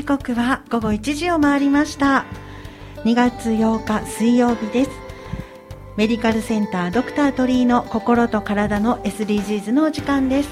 時刻は午後1時を回りました。2月8日水曜日です。メディカルセンタードクター鳥居の心と体の SDGs のお時間です。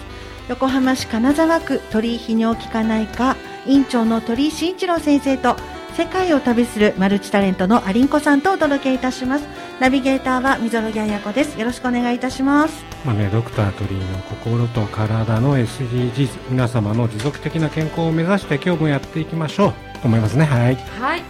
横浜市金沢区鳥居泌尿器科内科院長の鳥居慎一郎先生と世界を旅するマルチタレントのアリンコさんとお届けいたします。ナビゲーターは溝呂彩子です。よろしくお願いいたします。まあね、ドクター鳥居の心と体の SDGs 皆様の持続的な健康を目指して今日もやっていきましょう。と思いますね。はい。はい。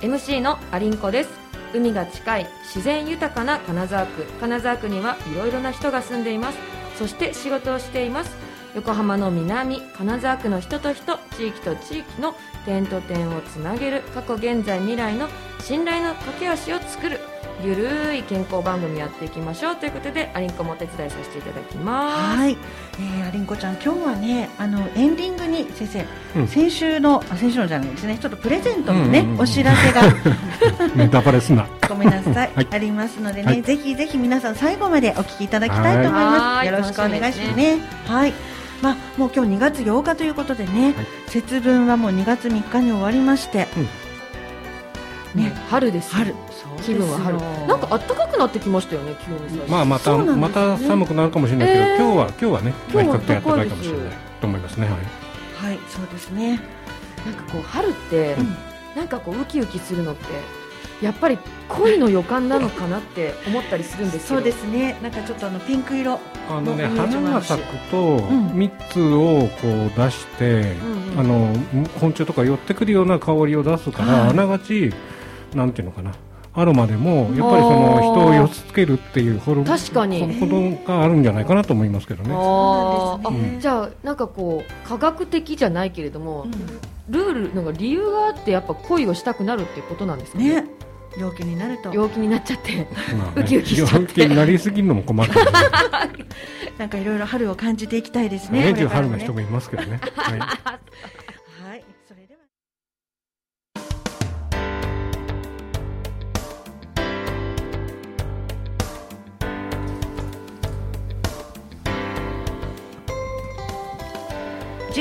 MC のアリンコです。海が近い自然豊かな金沢区。金沢区にはいろいろな人が住んでいます。そして仕事をしています。横浜の南金沢区の人と人地域と地域の点と点をつなげる過去現在未来の信頼の架け橋を作る。ゆるい健康番組やっていきましょうということでアリンコもお手伝いさせていただきます。はい、えー、アリンコちゃん今日はねあのエンディングに先生、うん。先週のあ先週のじゃないですね。ちょっとプレゼントのね、うんうんうん。お知らせが。ネタバレすな。ごめんなさい、はい。ありますのでね、はい。ぜひぜひ皆さん最後までお聞きいただきたいと思います。はい。よろしくお願いしますね。はい。まあもう今日2月8日ということでね、はい。節分はもう2月3日に終わりまして、ねね春ですよ。春、気分は春なんか暖かくなってきましたよね急にまあまた、そうなんまた寒くなるかもしれないけど、えー。今日は今日はね、まあ、比今日は較的暖かいかもしれないと思いますねはい。はい、そうですね。なんかこう春って、うん。なんかこうウキウキするのってやっぱり恋の予感なのかなって思ったりするんですけどそうですね。なんかちょっとあのピンク色。あのね花が咲くとん。蜜をこう出して、うんうん。あの昆虫とか寄ってくるような香りを出すから、はい。あながちなんていうのかなアロマでもやっぱりその人を寄せつけるっていうホルモン確かに。ほどがあるんじゃないかなと思いますけどね。あね。ーあじゃあなんかこう科学的じゃないけれども、うん。ルールなんか理由があってやっぱ恋をしたくなるっていうことなんですかね？ね、陽気になると。陽気になっちゃって。まあ ウキウキしちゃって。陽気になりすぎるのも困る。なんかいろいろ春を感じていきたいですね。ね春の人もいますけどね。はいはい、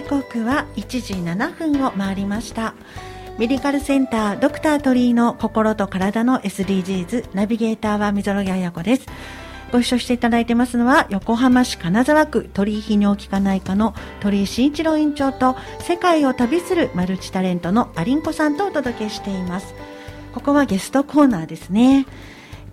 刻は1時7分を回りました。メディカルセンタードクター鳥居の心と体の SDGs ナビゲーターは溝呂木彩子です。ご一緒していただいてますのは横浜市金沢区鳥居泌尿器科内科の鳥居慎一郎院長と世界を旅するマルチタレントのアリンコさんとお届けしていますここはゲストコーナーですね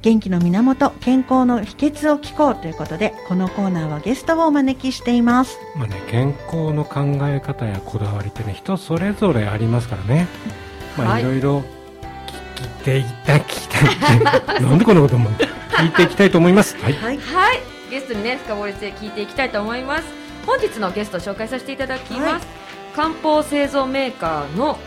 元気の源健康の秘訣を聞こうということでこのコーナーはゲストをお招きしています。まあね、健康の考え方やこだわりってね人それぞれありますからね、まあ、はいいろいろ聞いていた聞きたい なんでこんなこと思う聞いていきたいと思います。はい。はい。はい。ゲストにね深掘りして聞いていきたいと思います。本日のゲストを紹介させていただきます、はい。漢方製造メーカーの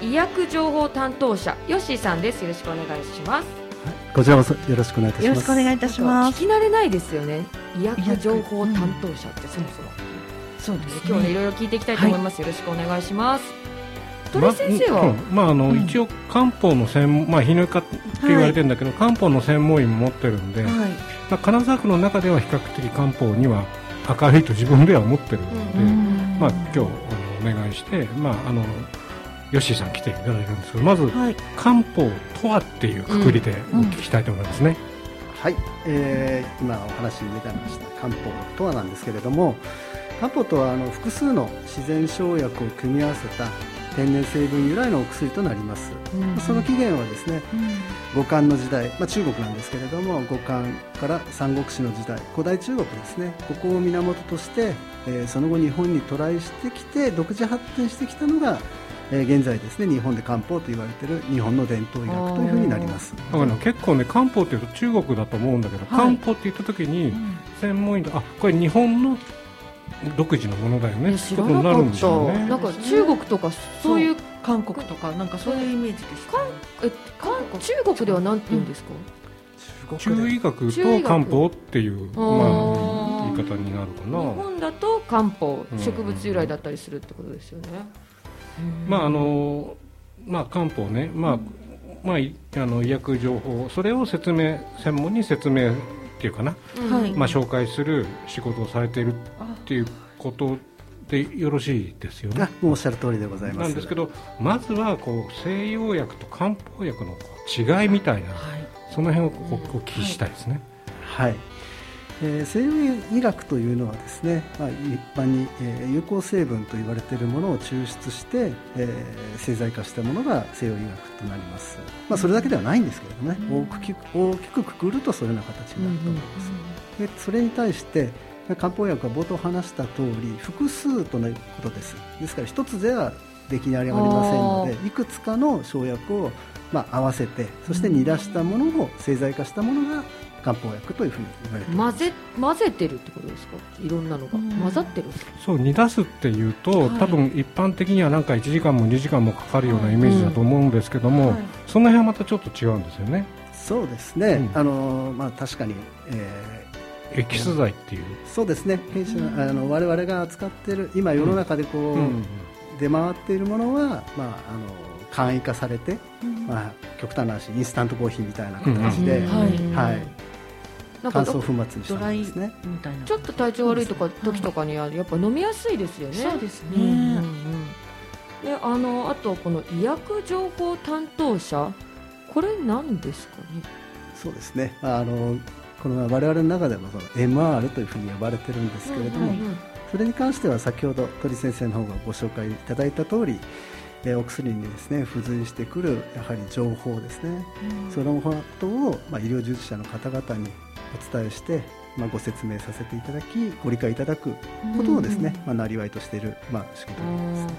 医薬情報担当者ヨッシーさんです。よろしくお願いしますこちらこそよろしくお願いいたしよろします。くお願いいたします。聞き慣れないですよね。医薬情報担当者ってそもそも、そうです今日ね。いろいろ聞いていきたいと思います、よろしくお願いします。鳥居先生は、まうんまああの、うん。一応漢方の専門まあ泌尿器科って言われてるんだけど、漢方の専門医も持ってるんで、はい。まあ、金沢区の中では比較的漢方には明るいと自分では思ってるので、うん。まあ今日あのお願いしてまああのヨッシーさん来ていただいてるんですけどまずはい。漢方とはっていうくくりでお聞きしたいと思いますね。はい、えー今お話に出てました漢方とはなんですけれども、漢方とはあの複数の自然生薬を組み合わせた天然成分由来のお薬となります。その起源はですね、五漢の時代、まあ、中国なんですけれども五漢から三国志の時代古代中国ですね。ここを源として、えーその後日本に渡来してきて独自発展してきたのが、えー現在ですね日本で漢方と言われている日本の伝統医学というふうになります。だからね結構ね漢方っていうと中国だと思うんだけど、はい。漢方って言った時に専門医であこれ日本の独自のものだよね。って知ことになるんらなかっでしょうね。たなんか中国とかそういう韓国とかなんかそういうイメージですえ韓中国ではなんて言うんですか、中医学中医学。と漢方っていう、まあ、言い方になるか日な。本だと漢方うん植物由来だったりするってことですよね、まああのまあ漢方ね、まあまあいあの医薬情報それを説明専門に説明っていうかな、うん。はいまあ紹介する仕事をされているっていうことでよろしいですよね。あもうおっしゃる通りでございます。なんですけどまずはこう西洋薬と漢方薬の違いみたいな、はい。その辺をお聞きしたいですね、はい、えー西洋医学というのはですね、まあ、一般に、えー有効成分と言われているものを抽出して、えー製剤化したものが西洋医学となります、まあ、それだけではないんですけれどもね、うん。大きく大きくくくるとそういうような形になると思います、でそれに対して漢方薬は冒頭話した通り複数ということです。ですから一つでは出来にありませんのでいくつかの生薬を、まあ、合わせてそして煮出したものを製剤化したものが漢方薬というふうに言われています。混ぜ混ぜてるってことですか？いろんなのが。うん。混ざってるそう煮出すっていうと、はい。多分一般的にはなんか1時間も2時間もかかるようなイメージだと思うんですけども、はい。その辺はまたちょっと違うんですよね。そうですね、うん。あのまあ、確かに、えエキス剤っていう、ーそうですね。弊社うんあの我々が扱っている今世の中でこう、うん出回っているものは、まあ、あの簡易化されて、うん。まあ、極端な話インスタントコーヒーみたいな形で、うん。はい。はいなんか乾燥粉末にしたんですね。みたいな。ちょっと体調悪いとか時とかにはやっぱ飲みやすいですよね。そうですね、うんうんうん。であのあとこの医薬情報担当者これ何ですかね？そうですね、まあ、あのこの我々の中でもその MR というふうに呼ばれてるんですけれども、はい。それに関しては先ほど鳥先生の方がご紹介いただいた通り、えーお薬にですね付随してくるやはり情報ですね、うん。そのことを、まあ、医療従事者の方々にお伝えして、まあ、ご説明させていただきご理解いただくことをですね、まあ、なりわいとしている、まあ、仕事になります、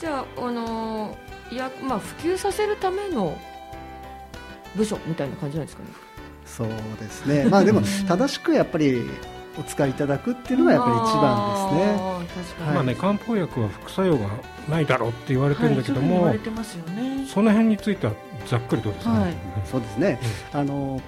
じゃあ、あのー医薬まあ、普及させるための部署みたいな感じなんですかね。そうですね。まあでも 正しくやっぱりお使いいただくっていうのがやっぱり一番ですね。まあね、漢方薬は副作用がないだろうって言われてるんだけどはい、そね。その辺についてはざっくりどうですかね、はい。そうですね、あの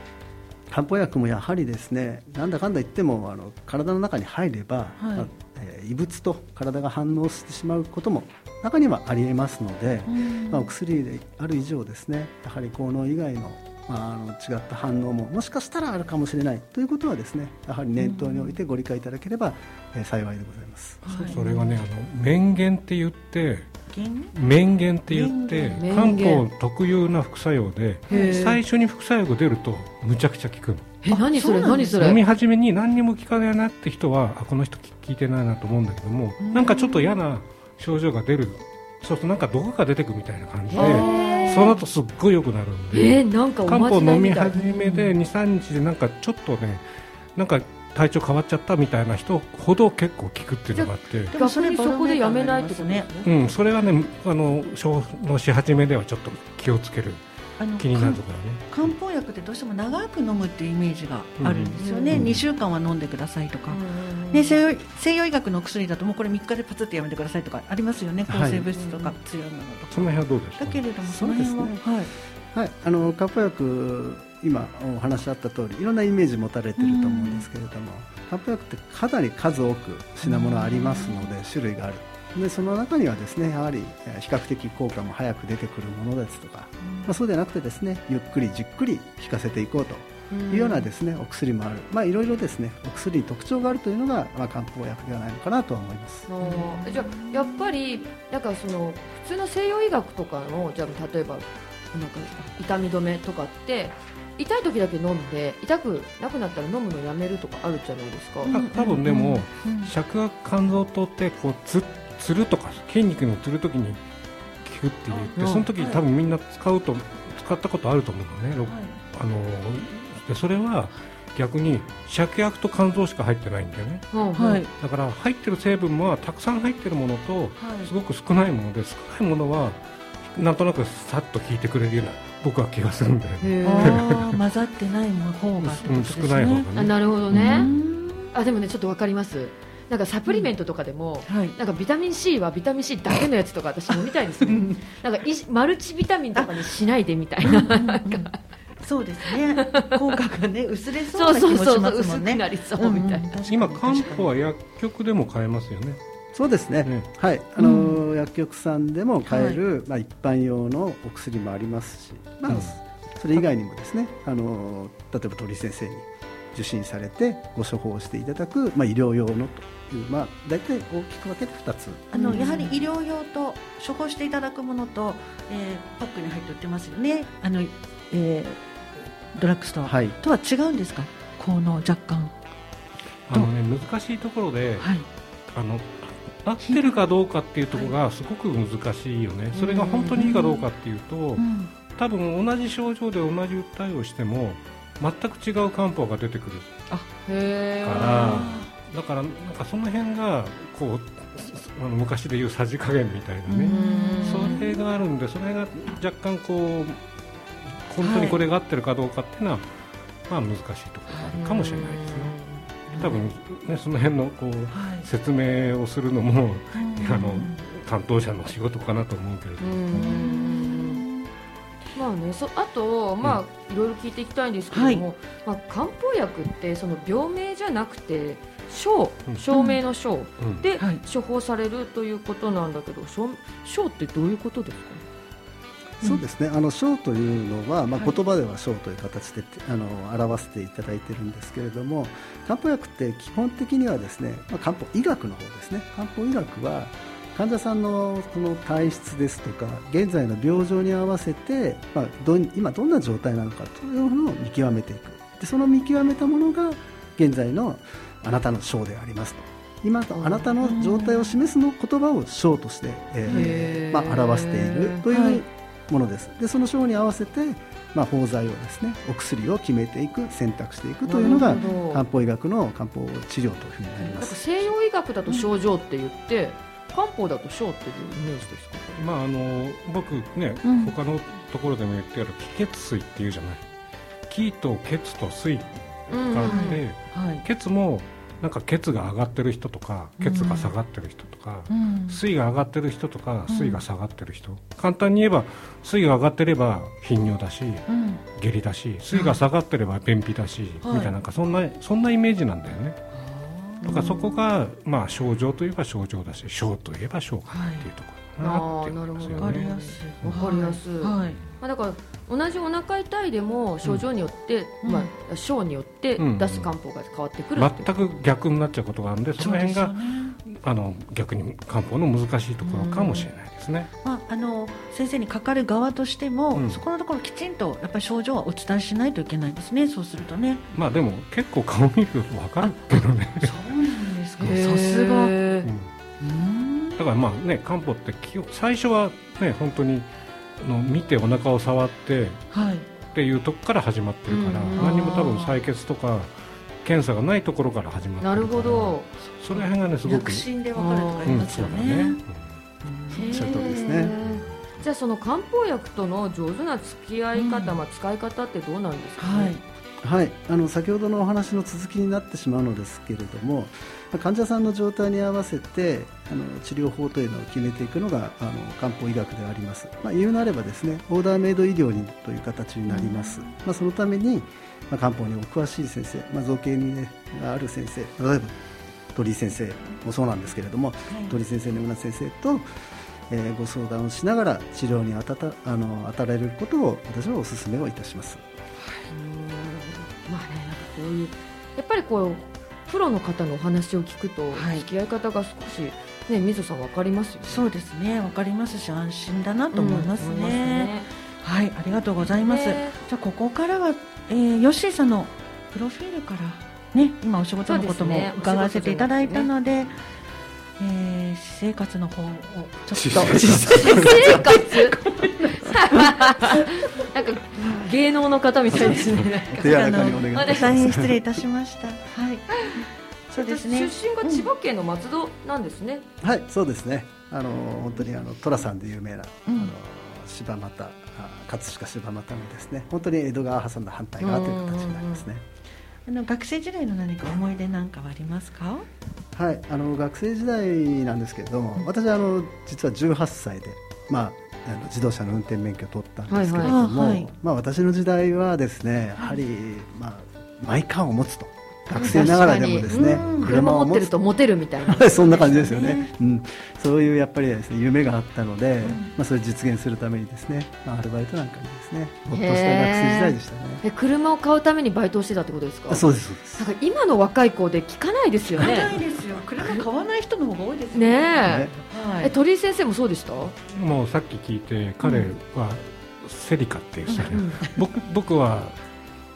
漢方薬もやはりですねなんだかんだ言ってもあの体の中に入れば、まあえー異物と体が反応してしまうことも中にはありえますので、うん。まあ、お薬である以上ですねやはり効能以外の,、まあ、あの違った反応ももしかしたらあるかもしれないということはですねやはり念頭に置いてご理解いただければ、えー幸いでございます。はい。それがねあの面源って言って原面源って言って面漢源方特有な副作用で最初に副作用が出るとむちゃくちゃ効くの。え何それ何それ？飲み始めに何にも効かないなって人はあこの人効いてないなと思うんだけどもうん。なんかちょっと嫌な症状が出る。そうするとなんか毒が出てくみたいな感じでその後すっごい良くなるんでえー、なんかお漢ま方飲み始めで23日でなんかちょっとねなんか体調変わっちゃったみたいな人ほど結構効くっていうのがあって。逆にそこでやめないとね。うん、それはねあの症のし始めではちょっと気をつけるあの気になるところね。漢方薬ってどうしても長く飲むっていうイメージがあるんですよね、うん2週間は飲んでくださいとか、うんね、西洋西洋医学の薬だともうこれ3日でパツってやめてくださいとかありますよね。抗生物質とか強いものとか、その辺はどうですか？だけれどもその辺は、そうですはい。はい、あの漢方薬今お話あった通りいろんなイメージ持たれてると思うんですけれども、漢方薬ってかなり数多く品物ありますので、種類があるでその中にはですねやはりえー比較的効果も早く出てくるものですとか、まあ、そうではなくてですねゆっくりじっくり効かせていこうというようなですねお薬もある、まあ、いろいろですねお薬に特徴があるというのが、まあ、漢方薬ではないのかなとは思います。じゃあやっぱりなんかその普通の西洋医学とかのじゃあ例えばなんか痛み止めとかって痛い時だけ飲んで痛くなくなったら飲むのやめるとかあるじゃないですか、多分でもうん。尺が肝臓糖ってこうつつるとか筋肉のつるときに効くって言って、うん。その時に多分みんな使うと使ったことあると思うのね、ろはい。あのでそれは逆に芍薬と肝臓しか入ってないんだよね。はい。だから入ってる成分はたくさん入ってるものとすごく少ないもので少ないものはなんとなくさっと効いてくれるような僕は気がするんだよね、混ざってない方がってことうん、少ない方がね。あなるほどうね、ん。あでもねちょっとわかりますなんかサプリメントとかでも、はい。なんかビタミン C はビタミン C だけのやつとか私飲みたいんですよなんかいマルチビタミンとかにしないでみたいな。そうですね。効果がね薄れそそううな気もしそうそうますもんね薄くなりそうみたいな、今漢方は薬局でも買えますよね。そうですね、ね。はい。あの薬局さんでも買える、まあ、一般用のお薬もありますし、まあうん。それ以外にもですねあの例えば鳥先生に受診されてご処方していただく、まあ、医療用のという、まあ、大体大きく分けて2つ。あの、やはり医療用と処方していただくものと、えー、パックに入って売ってますよね。あの、えー、ドラッグストア、はい、とは違うんですか？効能若干。あのね難しいところで、はい、あの合ってるかどうかっていうところがすごく難しいよね、それが本当にいいかどうかっていうと、多分同じ症状で同じ訴えをしても全く違う漢方が出てくるからだからなんかその辺がこうあの昔でいうさじ加減みたいなね。それがあるんでそれが若干こう本当にこれが合ってるかどうかっていうのは、まあ難しいところがあるかもしれないですね。多分ねその辺のこう、説明をするのも、あの担当者の仕事かなと思うけれどまあね、そあと、まあ、いろいろ聞いていきたいんですけども、はい、まあ、漢方薬ってその病名じゃなくて症、証明の症で処方されるということなんだけど、症ってどういうことですか？そうですね、あの章というのは、まあ、言葉では章という形で、あの表していただいているんですけれども漢方薬って基本的にはですね、まあ、漢方医学の方ですね。漢方医学は患者さんのその体質ですとか現在の病状に合わせて、まあ、ど今どんな状態なのかというのを見極めていく。でその見極めたものが現在のあなたの章でありますと。今あなたの状態を示すの言葉を章として、えーまあ、表しているというものです、はい、でその章に合わせて、まあ、包材をですねお薬を決めていく選択していくというのが漢方医学の漢方治療というふうになります。西洋医学だと症状って言って、漢方だと小っていうイメージですか、まああの僕ね、うん、他のところでも言ってある気血水っていうじゃない気と血と水があって、うんはい、血もなんか血が上がってる人とか血が下がってる人とか、うん、水が上がってる人とか水が下がってる人、うん、簡単に言えば水が上がってれば頻尿だし、うん、下痢だし水が下がってれば便秘だし、みたいななんかそんなそんなイメージなんだよね。だからそこが、まあ、症状といえば症状だし症といえば症かなっていうところかなっていうですよね。わかりやすい。わかりやすい。はい。まあだから同じお腹痛いでも症状によって、うん、まあ症によって出す漢方が変わってくる、うん、全く逆になっちゃうことがあるんで、その辺が、ね、あの逆に漢方の難しいところかもしれないですね。まああの先生にかかる側としても、そこのところきちんとやっぱり症状はお伝えしないといけないですね。そうするとね。まあでも結構顔見るとわかるけどね。そうなんですか。さすが。うんだからまあね漢方って最初はね本当にの見てお腹を触って、はい、っていうとこから始まってるから、うん、何も多分採血とか検査がないところから始まってるから。なるほど。その辺がねすごく薬で分かるとか言いますよね、うん、そうですね。じゃあその漢方薬との上手な付き合い方、うん、まあ、使い方ってどうなんですかね、はい。はい、あの先ほどのお話の続きになってしまうのですけれども患者さんの状態に合わせてあの治療法というのを決めていくのがあの漢方医学であります、まあ、言うなればですねオーダーメイド医療にという形になります、まあ、そのために、まあ、漢方にお詳しい先生、まあ、造形に、ね、ある先生例えば鳥居先生もそうなんですけれども、はい、鳥居先生のような先生とえー、ご相談をしながら治療に当たたあの当たられることを私はお勧めをいたします。まあねなんかこういうやっぱりこうプロの方のお話を聞くと、はい、付き合い方が少しね水さんわかりますよね。そうですねわかりますし安心だなと思いますね。うん、すねはいありがとうございます。じゃあここからは、えー、ヨッシーさんのプロフィールからね今お仕事のことも伺わせていただいたので。ねえー、私生活の方をちょっと 私生活 なんか芸能の方みたいですね。手柔らかにお願いします。大変失礼いたしました。はい。そうですね。出身が千葉県の松戸なんですね。はい、そうですね。あの本当にあの寅さんで有名な、あの柴又葛飾柴又のですね。本当に江戸川挟んだ反対側という形になりますね。あの学生時代の何か思い出なんかはありますか？はい、あの学生時代なんですけれども、私あの実は18歳で、まああの自動車の運転免許を取ったんですけれども、はいはい、まあ、私の時代はですねやはり、まあ、マイカーを持つと学生ながらでもですね車を持ってるとモテるみたいな。そんな感じですよね、うん、そういうやっぱりですね夢があったので、まあ、それを実現するためにですね、まあ、アルバイトなんかにですねほっとした学生時代でしたね。え車を買うためにバイトをしてたってことですか？そうですそうです。なんか今の若い子で聞かないですよね。聞かないですよ。車買わない人の方が多いですね。ねえ、はい、え鳥居先生もそうでした？もうさっき聞いて彼はセリカっていう人で、うん、僕僕は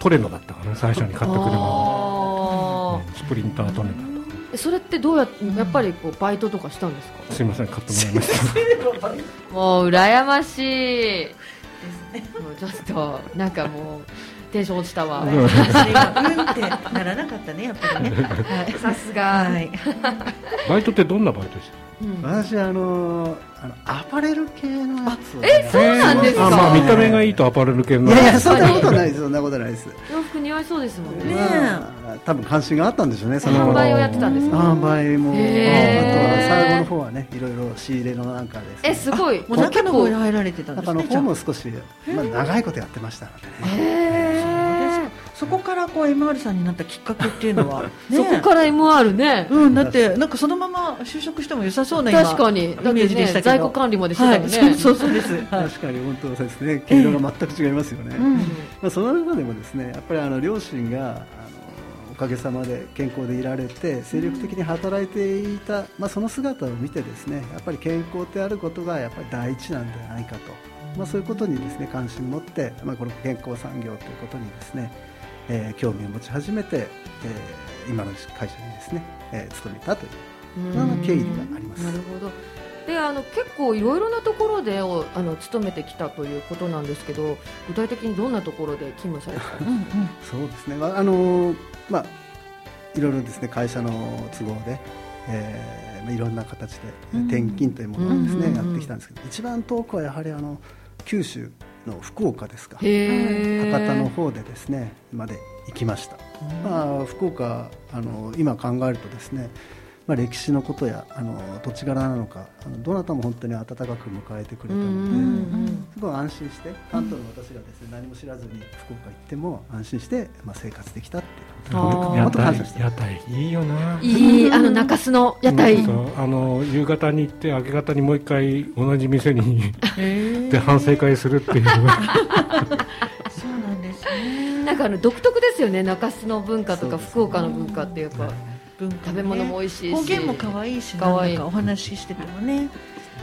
トレノだったかな最初に買った車スプリンタートレノそれってどうややっぱりこうバイトとかしたんですか？すみません買ってもらいましたもう羨ましいもうちょっとなんかもうテンション落ちたわ。うん、ってならなかったね、やっぱりね。さすが。バイトってどんなバイトして私あのあのアパレル系のやつえそうなんですか、まあ、見た目がいいとアパレル系の。いやいやそんなことないですそんなことないです。洋服似合いそうですもんね、まあ、多分関心があったんでしょうねその販売をやってたんですか？販売もあとは最後の方はねいろいろ仕入れのなんかです、ね、えすごい。もう中の方に入られてたんですね中の方も少し、まあ、長いことやってましたのでね。へえそこからこう MR さんになったきっかけっていうのは、ね、そこから MR ね、うん、だってなんかそのまま就職しても良さそうな確かに。イメージでしたけど、在庫管理までしてたよね、はい、そうそうです、確かに本当ですね。毛色が全く違いますよね、えーうん、まあ、その中でもですねやっぱりあの両親があのおかげさまで健康でいられて精力的に働いていた、まあ、その姿を見てですねやっぱり健康であることがやっぱり第一なんではないかと、まあ、そういうことにですね関心を持って、まあ、この健康産業ということにですねえー、興味を持ち始めて、えー、今の会社にですね、えー、勤めたというその経緯があります。なるほど。であの結構いろいろなところであの勤めてきたということなんですけど具体的にどんなところで勤務されてたんですか？そうですね、まああのまあ、いろいろですね会社の都合で、えー、いろんな形で転勤というものをですね、やってきたんですけど一番遠くはやはりあの九州の福岡ですか。博多の方でですねまで行きました、まあ、福岡あの今考えるとですねまあ、歴史のことやあの土地柄なのかあのどなたも本当に温かく迎えてくれたのですごい安心して関東の私がですね何も知らずに福岡行っても安心して、まあ、生活できたっていう屋台屋台。いいよな。いいあの中洲の屋台、うん、あの夕方に行って明け方にもう一回同じ店にで反省会するっていう。そうなんですね。なんかあの独特ですよね中洲の文化とか福岡の文化ってやっぱ。文化、ね、食べ物も美味しいし。方言も可愛いし可愛い。お話ししててもね。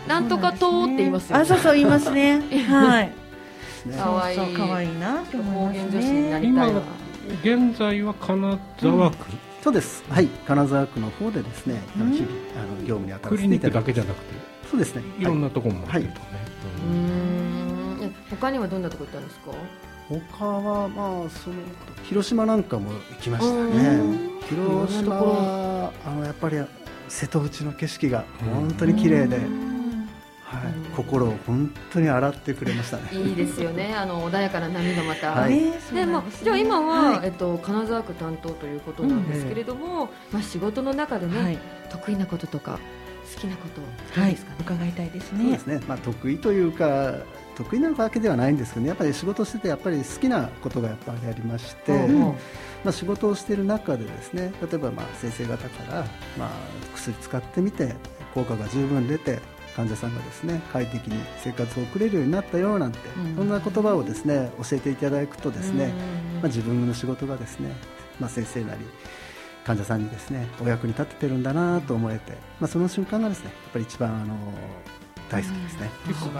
なんとかとって言いますよ、ね、あそうそう言いますね。はい。可愛い。可愛いな。って思いますね方言女子になりたいわ現在は金沢区、そうです。はい。金沢区の方でですね、日々あの業務に当たクリニックだけじゃなくて。そうですね。いろんなところも。はい、うん。他にはどんなとこ行ったんですか？他はまあその広島なんかも行きましたね広島はあのやっぱり瀬戸内の景色が本当に綺麗で、はい、心を本当に洗ってくれましたね。いいですよね。あの穏やかな波がまた。はい、でもじゃあ今は、はい、えっと金沢区担当ということなんですけれども、うん、まあ仕事の中でね、はい、得意なこととか好きなことはい、伺いたいですね。そうですね。まあ得意というか得意なわけではないんですけど、ね、やっぱり仕事しててやっぱり好きなことがやっぱりありまして、うん、まあ、仕事をしている中でですね例えばまあ先生方から、まあ、薬使ってみて効果が十分出て患者さんがですね快適に生活を送れるようになったよなんて、うん、そんな言葉をですね教えていただくとですね、うん、まあ、自分の仕事がですね、まあ、先生なり患者さんにですねお役に立ててるんだなと思えて、まあ、その瞬間がですねやっぱり一番あの大好きですね、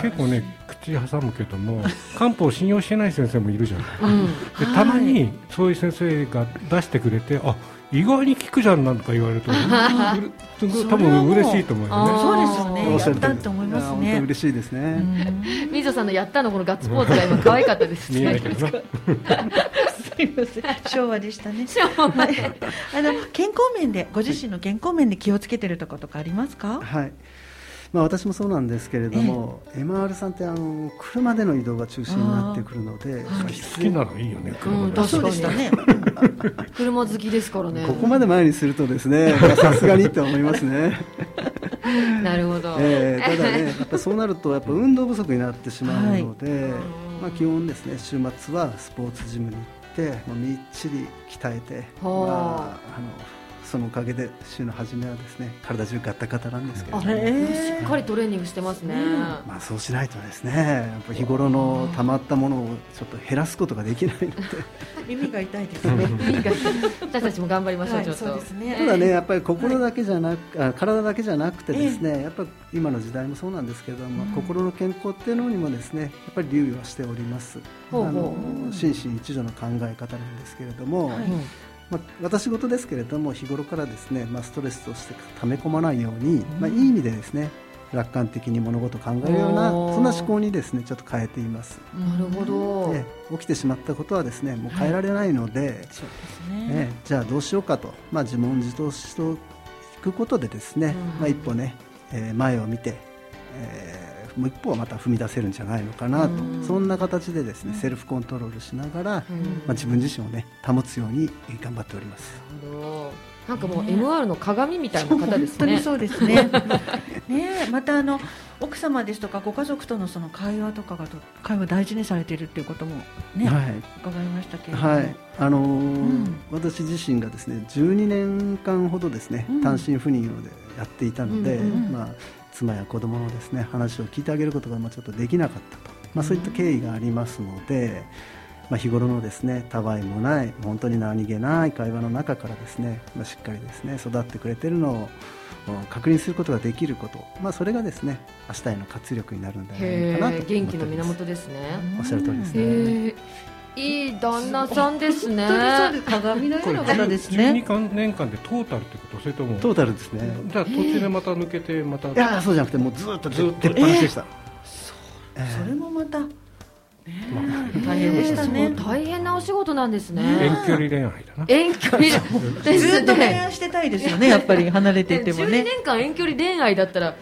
結構ね口挟むけども 漢方を信用してない先生もいるじゃない、うん、でたまにそういう先生が出してくれてあ意外に効くじゃんなんか言われると 多分嬉しいと思うよね。そうですよね。やったって思いますね。嬉しいですね。水野さんのやったのこのガッツポーズが今可愛かったです。見えないけど。な すいません。昭和でしたね。あの健康面でご自身の健康面で気をつけてるところとかありますか？はいまあ、私もそうなんですけれども、ええ、MR さんってあの車での移動が中心になってくるので好きならいいよね車で、うん、そうでしたね。車好きですからね。ここまで前にするとですねさすがにって思いますね。なるほど、えー、ただねやっぱそうなるとやっぱ運動不足になってしまうので、はい、まあ、基本ですね週末はスポーツジムに行っしてもうみっちり鍛えて、まあ、あのそのおかげで週の初めはですね体中ガタガタなんですけど、ね、しっかりトレーニングしてますね、まあ、そうしないとですねやっぱ日頃のたまったものをちょっと減らすことができないので。耳が痛いですね。私たちも頑張りましょう、はい、ちょっと。そうですね。ただねやっぱり心だけじゃなく、はい、体だけじゃなくてですね、やっぱり今の時代もそうなんですけれども、うん、心の健康っていうのにもですねやっぱり留意はしております。あの心身一如の考え方なんですけれども、はいまあ、私事ですけれども日頃からですね、まあ、ストレスとして溜め込まないように、まあ、いい意味でですね楽観的に物事を考えるようなそんな思考にですねちょっと変えています。なるほど、起きてしまったことはですねもう変えられないのではい、そうですね、ね、じゃあどうしようかと、まあ、自問自答していくことでですね、まあ、一歩ね、えー、前を見て、えーもう一歩はまた踏み出せるんじゃないのかなと、そんな形でですね、セルフコントロールしながら、まあ、自分自身をね保つように頑張っております。なんかもう MR の鏡みたいな方ですね。そうですね。ねまたあの奥様ですとかご家族とのその会話とかが会話大事にされているっていうこともね、はい、伺いましたけれども。はい。あのーうん、私自身がですね12年間ほどですね、単身赴任をでやっていたので、うんうん、まあ妻や子供のですね話を聞いてあげることがまあちょっとできなかったと、まあ、そういった経緯がありますので、まあ、日頃のですねたわいもない本当に何気ない会話の中からですね、まあ、しっかりですね育ってくれてるのを確認することができること、まあ、それがですね明日への活力になるんじゃないかなと元気の源ですね。おっしゃる通りですねいい旦那さんですね。鏡のような方ですね。十二年間でトータルってこと？それとも？トータルですね。じゃあ途中でまた抜けてまた？いやそうじゃなくてもうずっとずっと出っ放しでした。それもまた。大変でしたね。大変なお仕事なんですね。遠距離恋愛だな。遠距離。ずっと恋愛してたいですよね。やっぱり離れていてもね。12年間遠距離恋愛だったら。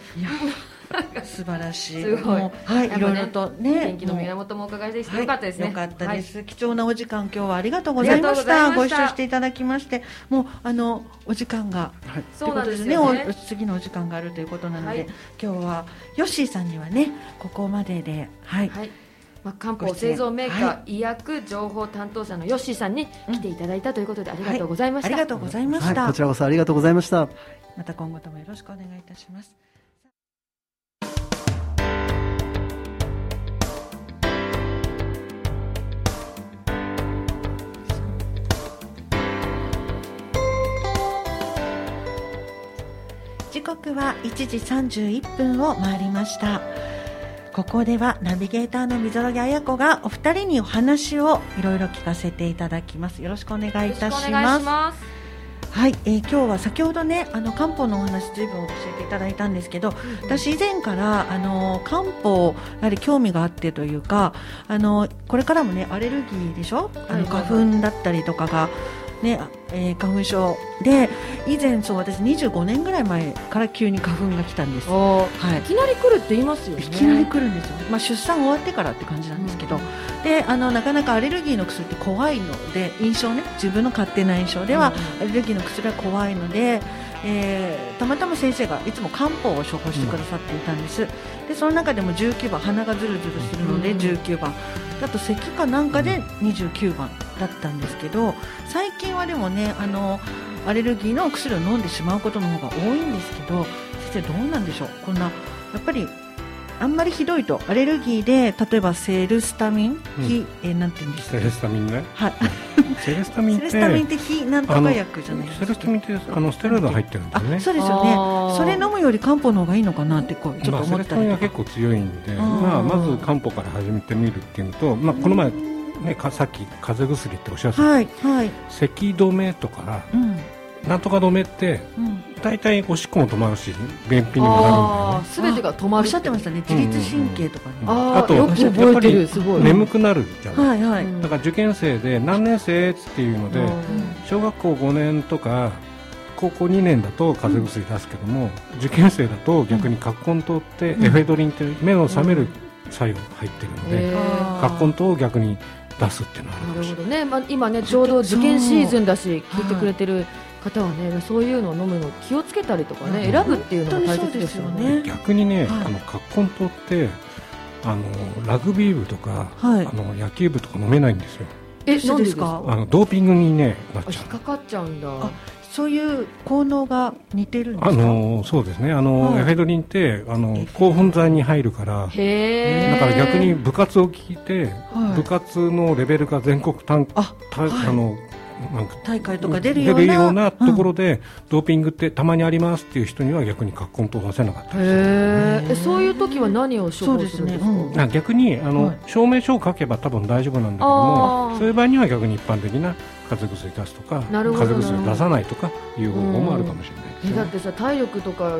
素晴らしい。すごい。はい、いろいろとね。元気の源もお伺いできてよかったですね。よかったです。貴重なお時間今日はありがとうございました。ご一緒していただきまして、もうあのお時間が、はい、そうなんですね。次のお時間があるということなので、今日はヨッシーさんにはねここまでで、はい。まあ、漢方製造メーカー、はい、医薬情報担当者のヨッシーさんに来ていただいたということで、ありがとうございました、ありがとうございました、こちらこそありがとうございましたまた今後ともよろしくお願いいたします時刻は1時31分を回りました。ここではナビゲーターの溝呂彩子がお二人にお話をいろいろ聞かせていただきます。よろしくお願いいたします。はい、えー、今日は先ほどねあの漢方のお話ずいぶん教えていただいたんですけど、うん、私以前からあの漢方やはり興味があってというかあのこれからもねアレルギーでしょ、あの花粉だったりとかがねえー、花粉症で以前そう私25年ぐらい前から急に花粉が来たんです、はい、いきなり来るって言いますよね。いきなり来るんですよ、まあ、出産終わってからって感じなんですけど、うん、であのなかなかアレルギーの薬って怖いので印象ね自分の勝手な印象では、うん、アレルギーの薬は怖いので、えー、たまたま先生がいつも漢方を処方してくださっていたんです、うん、でその中でも19番鼻がずるずるするので19番、あと咳かなんかで29番だったんですけど最近はでもねあのアレルギーのお薬を飲んでしまうことの方が多いんですけど先生どうなんでしょう？こんなやっぱりあんまりひどいとアレルギーで例えばセルスタミン、うん、非えなんていうんですかセルスタミンね。はい。セルスタミンってセルスタミンって非なんとか薬じゃないですか？セルスタミンってあのステロイド入ってるんだよね。そうですよね。それ飲むより漢方の方がいいのかなってこうちょっと思ったりとか、まあ、セルスタミンは結構強いんでまあ、まず漢方から始めてみるっていうのと、まあ、この前、ね、かさっき風邪薬っておっしゃってた、はいはい、咳止めとか、うん、なんとか止めって、うん大体おしっこも止まるし便秘にもなるんすべ、ね、てが止まるおっしゃってましたね。自律神経とかね、うんうん、あとよく覚えてるすごい。眠くなるじゃない、はいはい、だから受験生で何年生っていうので、小学校5年とか高校2年だと風邪薬出すけども、受験生だと逆に葛根糖ってエフェドリンって目の覚める作用入ってるので、葛根糖を逆に出すっていうのはあるなるほどね、まあ、今ねちょうど受験シーズンだし聞いてくれてる方はねそういうのを飲むの気をつけたりとかね、選ぶっていうのが大切ですよね。逆にね、あの葛根糖ってあのラグビー部とか、はい、あの野球部とか飲めないんですよ。えなんですか？あのドーピングにねなっちゃう。引っかかっちゃうんだ。そういう効能が似てるんですか？あのそうですね。あの、はい、エフェドリンってあの興奮剤に入るからへだから逆に部活を聞いて、はい、部活のレベルが全国単あ、はい、あの大会とか出るようなようなところで、ドーピングってたまにありますっていう人には逆に葛根と出せなかったへそういう時は何を処方するんですか、ねうん、逆にあの、はい、証明書を書けば多分大丈夫なんだけどもそういう場合には逆に一般的な風邪薬出すとか風邪薬出さないとかいう方法もあるかもしれない、えだってさ体力とか、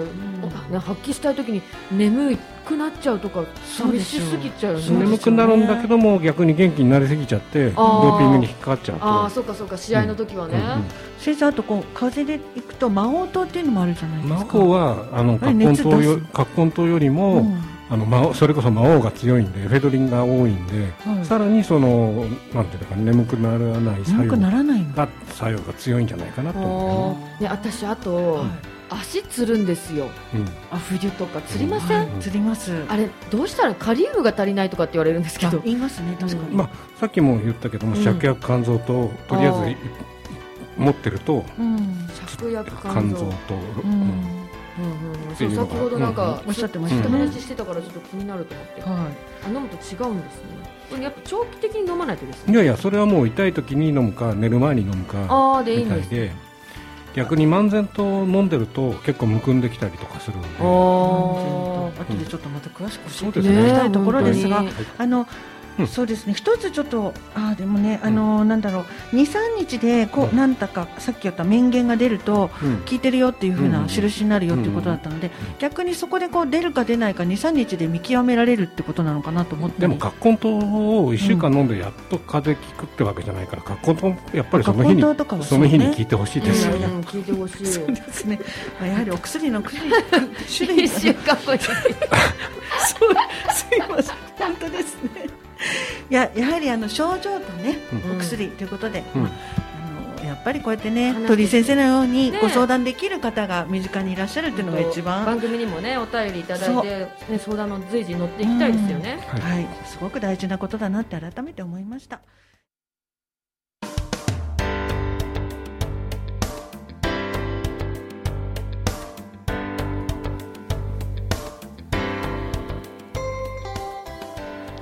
ね、発揮したい時に眠くなっちゃうとか寂しすぎちゃう、ね、眠くなるんだけども逆に元気になりすぎちゃってドーピングに引っかかっちゃうとああそうかそうか試合の時はね、うんうん先生あとこう風邪でいくと魔王糖っていうのもあるじゃないですか。魔王はあの葛根糖よ葛根糖よりも、うんあの魔それこそ魔王が強いんでエフェドリンが多いんで、はい、さらにそのなんていうか眠くならない作用。が作用が強いんじゃないかなと思う、ね、私あと、はい、足つるんですよ、うん、あ冬とかつりません、うん、つります。あれどうしたらカリウムが足りないとかって言われるんですけど。言いますね確かに、まあ、さっきも言ったけども芍薬肝臓ととりあえず持ってると、芍薬肝臓。と、うんうんうん、そう先ほどなんか、おっしゃってました、話してたからちょっと気になると思って、はい、飲むと違うんですね。これやっぱ長期的に飲まないとですね。いやいやそれはもう痛い時に飲むか寝る前に飲むかあでいいんで逆に漫然と飲んでると結構むくんできたりとかするので。ああとでちょっとまた詳しく教えていただきたいところですが、あのそうですね。一つちょっとあでもねあのー、なんだろう。二三日でこう、なんだかさっき言った面言が出ると、聞いてるよっていうふうな印になるよっていうことだったので、逆にそこでこう出るか出ないか二三日で見極められるってことなのかなと思って。でも葛根糖を一週間飲んでやっと風邪効くってわけじゃないから葛根糖やっぱりその日に、ね、その日に聞いてほしいですよね、聞いてほしいそうですね、まあ、やはりお薬の種類種類が、ね、週間後に。そうすいません。本当ですねい ややはりあの症状とね、うん、お薬ということで、うん、あのやっぱりこうやってね鳥居先生のようにご相談できる方が身近にいらっしゃるっていうのが一番、番組にもねお便りいただいて、ね、相談の随時乗っていきたいですよね、はい、はい、すごく大事なことだなって改めて思いました。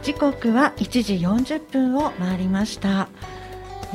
時刻は1時40分を回りました。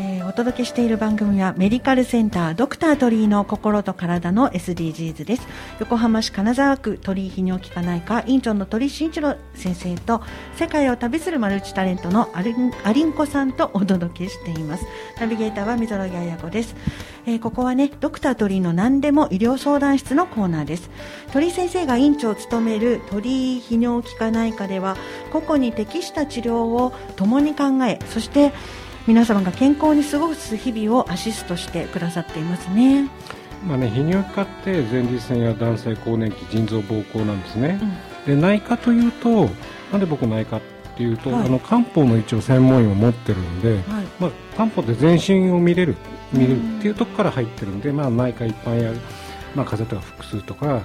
えー、お届けしている番組はメディカルセンタードクター鳥居の心と体の SDGs です。横浜市金沢区鳥居泌尿器科内科院長の鳥居慎一郎先生と世界を旅するマルチタレントのアリンアリンコさんとお届けしています。ナビゲーターは溝呂彩子です、えー、ここはねドクター鳥居の何でも医療相談室のコーナーです。鳥居先生が院長を務める鳥居泌尿器科内科では個々に適した治療を共に考えそして皆様が健康に過ごす日々をアシストしてくださっていますね。まあね、泌尿器科って前立腺や男性更年期腎臓膀胱なんですね、うん、で内科というとなんで僕内科っていうと、はい、あの漢方の一応専門医を持ってるんで、はい、まあ、漢方って全身を見れる見れるっていうとこから入ってるんで、まあ、内科一般や、まあ、風邪とか腹痛とか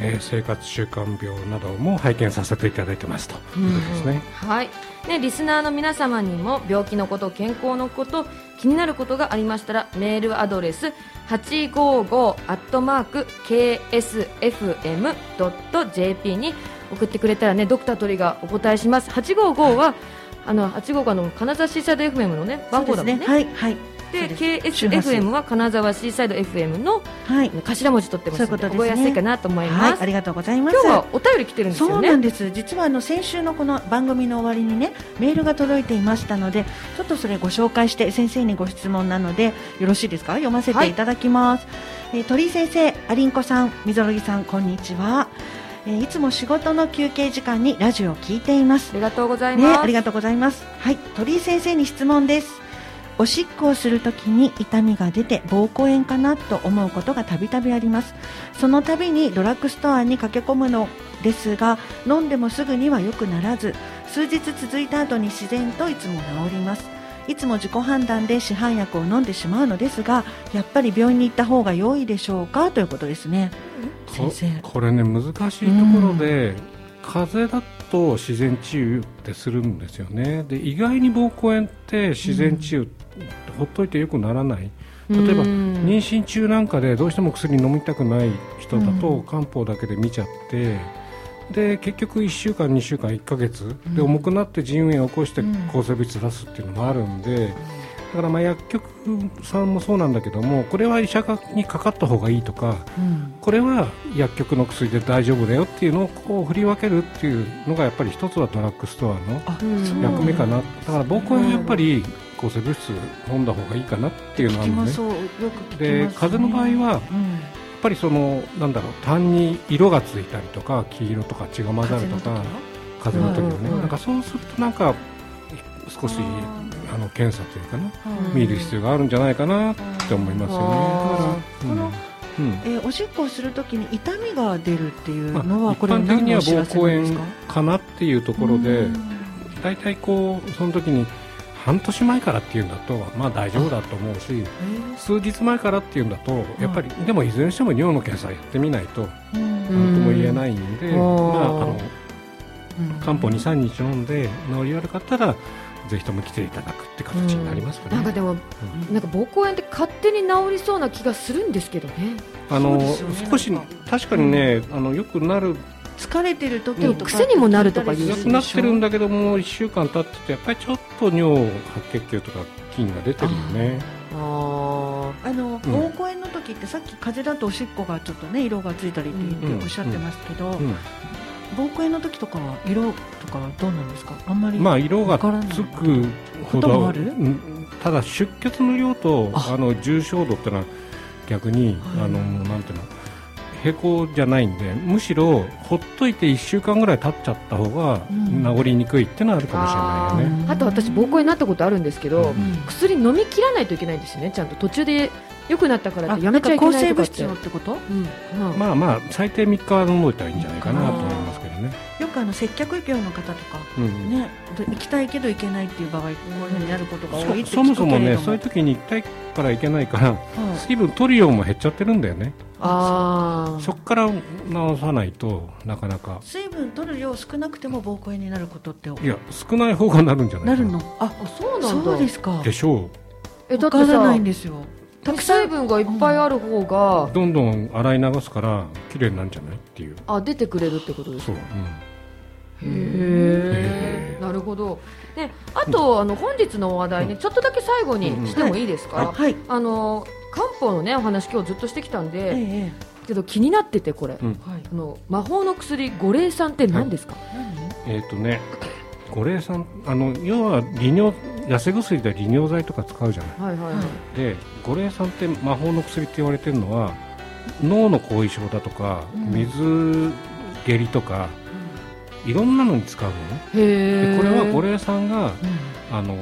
えー、生活習慣病なども拝見させていただいてますということですね。はい。ね、リスナーの皆様にも病気のこと、健康のこと、気になることがありましたら、メールアドレス855アットマーク ksfm.jp に送ってくれたらね、ドクタートリがお答えします。855は、あの855の金沢シーサイド FM のね番号だもんね。ねはいはい。で KSFM は金沢シーサイド FM の頭文字取ってますので覚えやすいかなと思います、はい、ありがとうございます。今日はお便り来てるんですよね。そうなんです。実はあの先週のこの番組の終わりにねメールが届いていましたのでちょっとそれご紹介して先生にご質問なのでよろしいですか？読ませていただきます、はい、えー、鳥居先生アリンコさんみぞろぎさんこんにちは。えいつも仕事の休憩時間にラジオを聞いています。ありがとうございます、ね、ありがとうございます。はい鳥居先生に質問ですおしっこをするときに痛みが出て膀胱炎かなと思うことがたびたびあります。その度にドラッグストアに駆け込むのですが飲んでもすぐには良くならず数日続いた後に自然といつも治ります。いつも自己判断で市販薬を飲んでしまうのですがやっぱり病院に行った方が良いでしょうか？ということですね。先生。これね難しいところで、風邪だと自然治癒ってするんですよね。で意外に膀胱炎って自然治癒、うん、ほっといてよくならない。例えば妊娠中なんかでどうしても薬飲みたくない人だと漢方だけで見ちゃってで結局1週間、2週間、1か月で重くなって腎炎を起こして抗生物質出すっていうのもあるんで。だからまあ薬局さんもそうなんだけどもこれは医者にかかった方がいいとか、うん、これは薬局の薬で大丈夫だよっていうのをこう振り分けるっていうのがやっぱり一つはドラッグストアの役目かな、だから僕はやっぱり抗生物質飲んだ方がいいかなっていうのはあるね。で風邪の場合は、うん、やっぱりそのなんだろう痰に色がついたりとか黄色とか血が混ざるとか風邪の時は？ね、なんかそうするとなんか少しあの検査というかな、見る必要があるんじゃないかなって思いますよね。うん、えー、おしっこをするときに痛みが出るっていうのは、これ一般的には膀胱炎かなっていうところで、大体こうその時に半年前からっていうんだと、まあ、大丈夫だと思うし、数日前からっていうんだとやっぱり、でもいずれにしても尿の検査やってみないと何とも言えないんで、まあ、あの漢方23日飲んで治り悪かったらぜひとも来ていただくって形になりますかね、なんかでも、うん、なんか膀胱炎って勝手に治りそうな気がするんですけどね。あの、ね、少し確かにね、あのよくなる。疲れてる時とか癖にもなるとかいう。なくなってるんだけども1週間経っててやっぱりちょっと尿白血球とか菌が出てるよね。ああの膀胱炎の時ってさっき風邪だとおしっこがちょっとね色がついたりっておっしゃってますけど、膀胱炎の時とかは色とかはどうなんですか？あんまりまあ色がつくほどただ出血の量とあ。の重症度ってのは逆に、はい、あのなんていうの平行じゃないんでむしろほっといて1週間ぐらい経っちゃった方が治りにくいっていうのはあるかもしれないよね、あと私膀胱炎になったことあるんですけど、うん、薬飲み切らないといけないんですよねちゃんと途中で良くなったからってやめちゃいけないとかって。ってこと、うん。まあまあ最低3日は飲んどいたらいいんじゃないかなと思います。けどね。よくあの接客業の方とか、うんね行きたいけど行けないっていう場合こういうふうになることが多いそもそもねそういう時に行きたいから行けないから、水分取る量も減っちゃってるんだよね。あそこから直さないとなかなか。水分取る量少なくても膀胱炎になることって。いや少ない方がなるんじゃないな。るの？あそうなんだ。そうですか。でしょう。えだってさないんですよたくさん。水分がいっぱいある方が、どんどん洗い流すから綺麗になるんじゃない？っていう。あ出てくれるってことですか？そう、うん、へえなるほど。であと、あの本日の話題ね、ちょっとだけ最後にしてもいいですか、はい、あの漢方のねお話今日ずっとしてきたんで、えけど気になっててこれ、うん、あの魔法の薬五苓散って何ですか、はい、えっ、ー、とね五苓散あの要は利尿痩せ薬で利尿剤とか使うじゃない、はいはいはい、で五苓散って魔法の薬って言われてるのは脳の後遺症だとか、うん、水下痢とか、うん、いろんなのに使うのね。でこれは五苓散が、うん、あの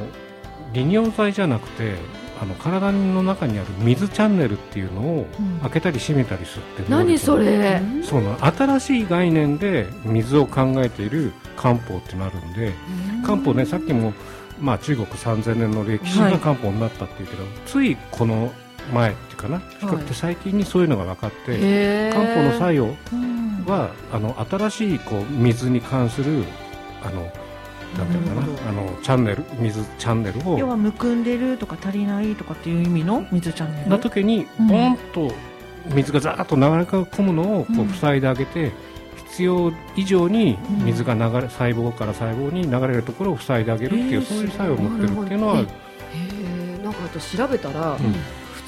利尿剤じゃなくてあの体の中にある水チャンネルっていうのを開けたり閉めたりするって何それ？そうな新しい概念で水を考えている漢方ってなるんで漢方ねさっきもまあ、中国3000年の歴史が漢方になったっていうけど、はい、ついこの前っていうかな比較的最近にそういうのが分かって、漢方の作用は、あの新しいこう水に関するあのなんていうかなあのチャンネル水チャンネルを要はむくんでるとか足りないとかっていう意味の水チャンネル？な時にボンと水がざーっと流れ込むのをこう塞いであげて、必要以上に水が流れ、細胞から細胞に流れるところを塞いであげるっていう、そういう作用を持ってるっていうのは、えなんかあと調べたら、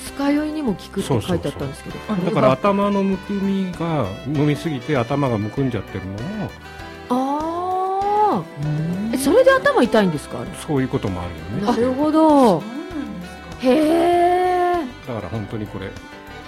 二日酔いにも効くって書いてあったんですけどだから頭のむくみが飲みすぎて頭がむくんじゃってるのもああそれで頭痛いんですか？そういうこともあるよね。なるほど。へえだから本当にこれ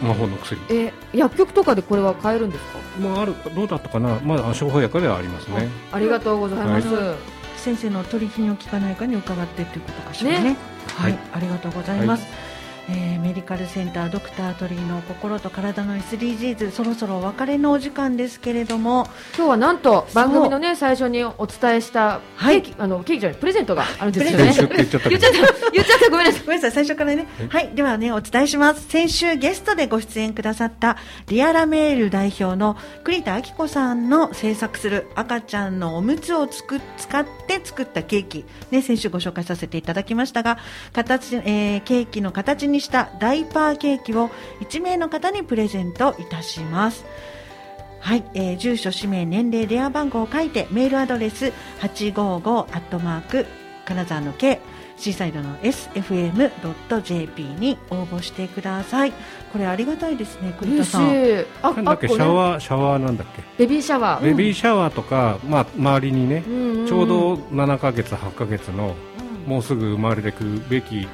魔法の薬。え薬局とかでこれは買えるんですか？まあある。どうだったかな？まあ処方薬ではありますね。ありがとうございます、はい、先生の取り品を聞かないかに伺ってということかしらね、ね、はい、はい、ありがとうございます、はい、えー、メメディカルセンタードクタートリーの心と体の SDGs そろそろお別れのお時間ですけれども。今日はなんと番組のね最初にお伝えしたケーキ、はい、あのケーキじゃないプレゼントがあるんですよね。言っちゃった言っちゃったごめんなさい。ごめんなさい最初からね。はい、はい、ではねお伝えします。先週ゲストでご出演くださったリアラメール代表の栗田明子さんの制作する赤ちゃんのおむつをつく使って作ったケーキ。ね先週ご紹介させていただきましたが形、えー、ケーキの形にしたダイパーケーキを1名の方にプレゼントいたします。はい、えー、住所、氏名、年齢、電話番号を書いてメールアドレス855アットマーク金沢の K シーサイドの SFM.jp に応募してください。これありがたいですね、栗田さん。あ、なんだっけ、シャワー、シャワーなんだっけ？ベビーシャワー。ベビーシャワーとか、まあ、周りにね、ちょうど7か月、8か月の、もうすぐ生まれてくるべき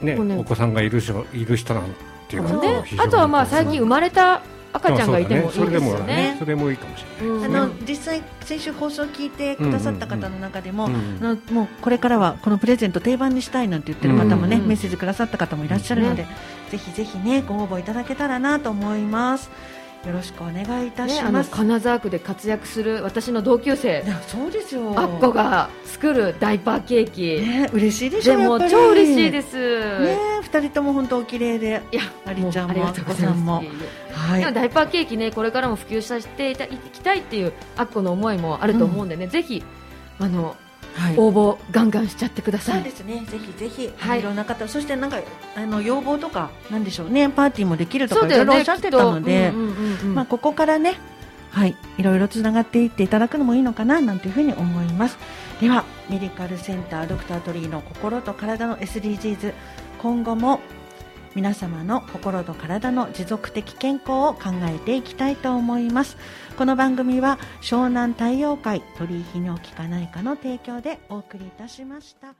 ね、ね。お子さんがいる人いる人なんていうのは、あとはまあ最近生まれた赤ちゃんがいてもいいですよね。それもいいかもしれない、あの実際先週放送を聞いてくださった方の中でも、もうこれからはこのプレゼント定番にしたいなんて言ってる方もね、メッセージくださった方もいらっしゃるので、ぜひぜひねご応募いただけたらなと思います。よろしくお願いいたします、ね、金沢区で活躍する私の同級生。そうですよ。あっこが作るダイパーケーキ、ね、嬉しいでしょでも超嬉しいです。ね二人とも本当お綺麗で。いやありちゃんもありさんも。はい、ダイパーケーキねこれからも普及させていきたいっていうあっこの思いもあると思うんでね、うん、ぜひあのはい、応募ガンガンしちゃってください。そうですね。ぜひぜひ、はい、いろんな方、そしてなんかあの要望とかなんでしょうね、パーティーもできるとか、いろいろおっしゃってたので、まあここからね、はい、いろいろつながっていっていただくのもいいのかななんていうふうに思います。では、メディカルセンタードクタートリーの心と体の SDGs、今後も皆様の心と体の持続的健康を考えていきたいと思いますこの番組は湘南太陽会鳥居泌尿器科内科の提供でお送りいたしました。